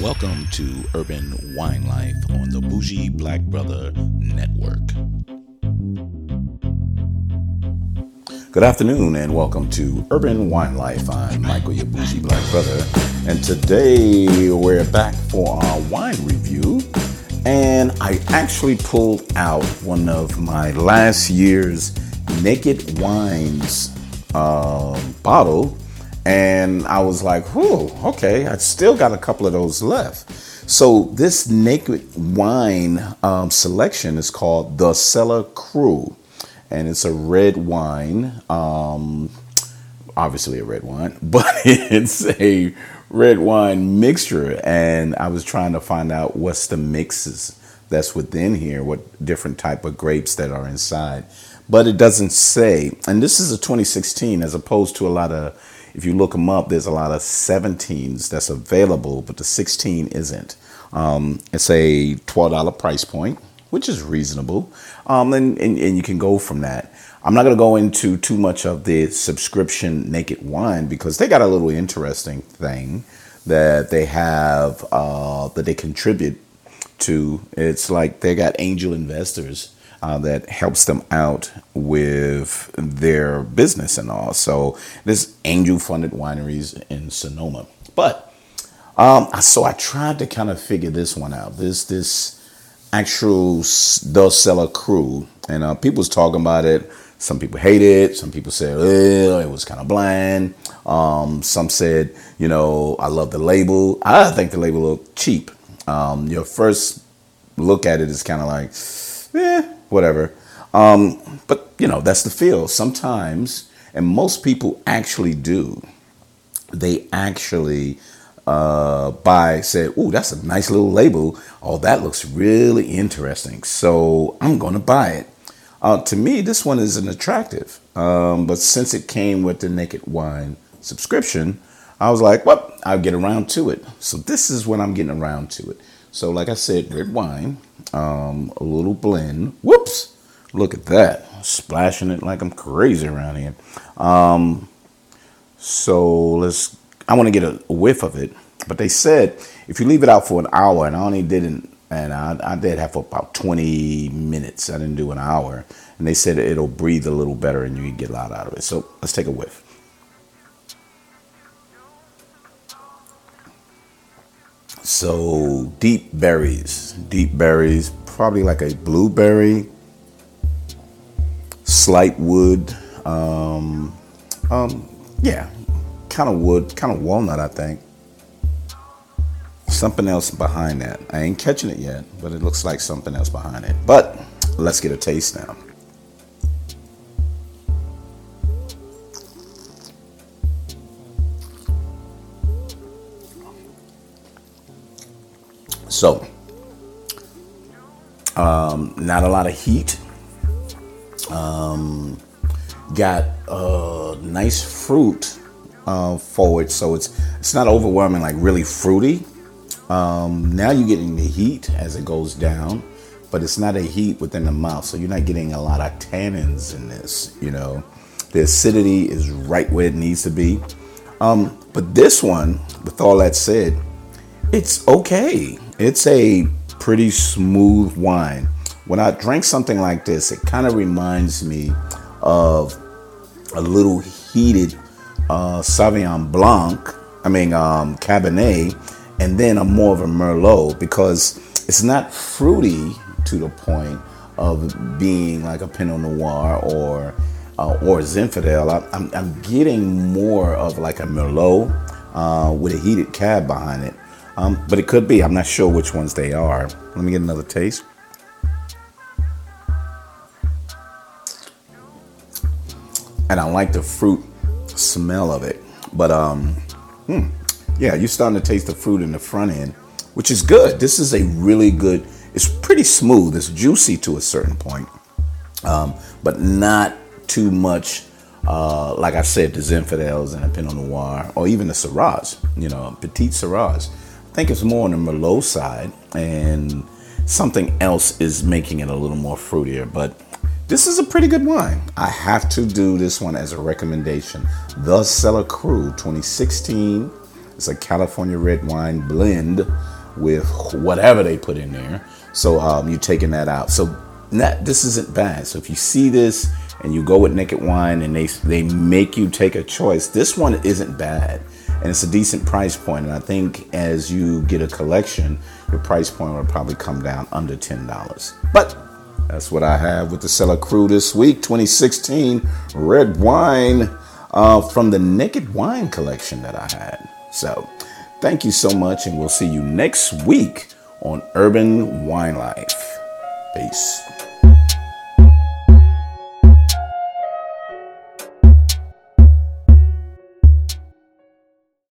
Welcome to Urban Wine Life on the Bougie Black Brother Network. Good afternoon and welcome to Urban Wine Life. I'm Michael, your bougie black brother, and today we're back for our wine review. And I actually pulled out one of my last year's Naked Wines um, bottle and I was like, whew, okay, I still got a couple of those left. So this naked wine um, selection is called the Cellar Cru, and it's a red wine. Um, obviously a red wine, but it's a red wine mixture. And I was trying to find out what's the mixes that's within here, what different type of grapes that are inside. But it doesn't say. And this is a 2016 as opposed to a lot of if you look them up, there's a lot of 17s that's available, but the 16 isn't. Um, it's a $12 price point, which is reasonable. Um, and, and, and you can go from that. I'm not going to go into too much of the subscription naked wine because they got a little interesting thing that they have uh, that they contribute to. It's like they got angel investors uh, that helps them out with their business and all. So this angel funded wineries in Sonoma. But um, so I tried to kind of figure this one out. This this actual the crew, and uh, people was talking about it. Some people hate it. Some people said it was kind of bland. Um, some said, you know, I love the label. I think the label looked cheap. Um, your first look at it is kind of like, eh, whatever. Um, but you know, that's the feel. Sometimes, and most people actually do. They actually uh, buy, say, "Ooh, that's a nice little label. Oh, that looks really interesting. So I'm going to buy it." Uh, to me, this one isn't attractive. Um, but since it came with the Naked Wine subscription, I was like, well, I'll get around to it. So this is when I'm getting around to it. So, like I said, red wine, um, a little blend. Whoops! Look at that, splashing it like I'm crazy around here. Um, so let's. I want to get a, whiff of it, but they said if you leave it out for an hour, and I only didn't, and I, I did have for about 20 minutes. I didn't do an hour, and they said it'll breathe a little better, and you get a lot out of it. So let's take a whiff. So deep berries, deep berries, probably like a blueberry, slight wood, um, um, yeah, kind of wood, kind of walnut, I think. Something else behind that. I ain't catching it yet, but it looks like something else behind it. But let's get a taste now. So, um, not a lot of heat. Um, got a nice fruit uh, forward, so it's it's not overwhelming, like really fruity. Um, now you're getting the heat as it goes down, but it's not a heat within the mouth, so you're not getting a lot of tannins in this. You know, the acidity is right where it needs to be. Um, but this one, with all that said, it's okay. It's a pretty smooth wine. When I drink something like this, it kind of reminds me of a little heated uh, Sauvignon Blanc, I mean um, Cabernet, and then a more of a Merlot because it's not fruity to the point of being like a Pinot Noir or uh, or Zinfandel. I, am I'm, I'm getting more of like a Merlot uh, with a heated cab behind it. Um, but it could be. I'm not sure which ones they are. Let me get another taste. And I like the fruit smell of it. But um, hmm, yeah, you're starting to taste the fruit in the front end, which is good. This is a really good. It's pretty smooth. It's juicy to a certain point, um, but not too much. Uh, like I said, the Zinfandels and the Pinot Noir, or even the Syrahs, you know, Petite Syrahs I think it's more on the Merlot side, and something else is making it a little more fruitier. But this is a pretty good wine. I have to do this one as a recommendation. The Cellar Cru 2016. It's a California red wine blend with whatever they put in there. So um, you're taking that out. So that this isn't bad. So if you see this and you go with Naked Wine and they they make you take a choice, this one isn't bad. And it's a decent price point. And I think as you get a collection, your price point will probably come down under $10. But that's what I have with the Cellar Cru this week 2016 red wine uh, from the Naked Wine collection that I had. So thank you so much, and we'll see you next week on Urban Wine Life. Peace.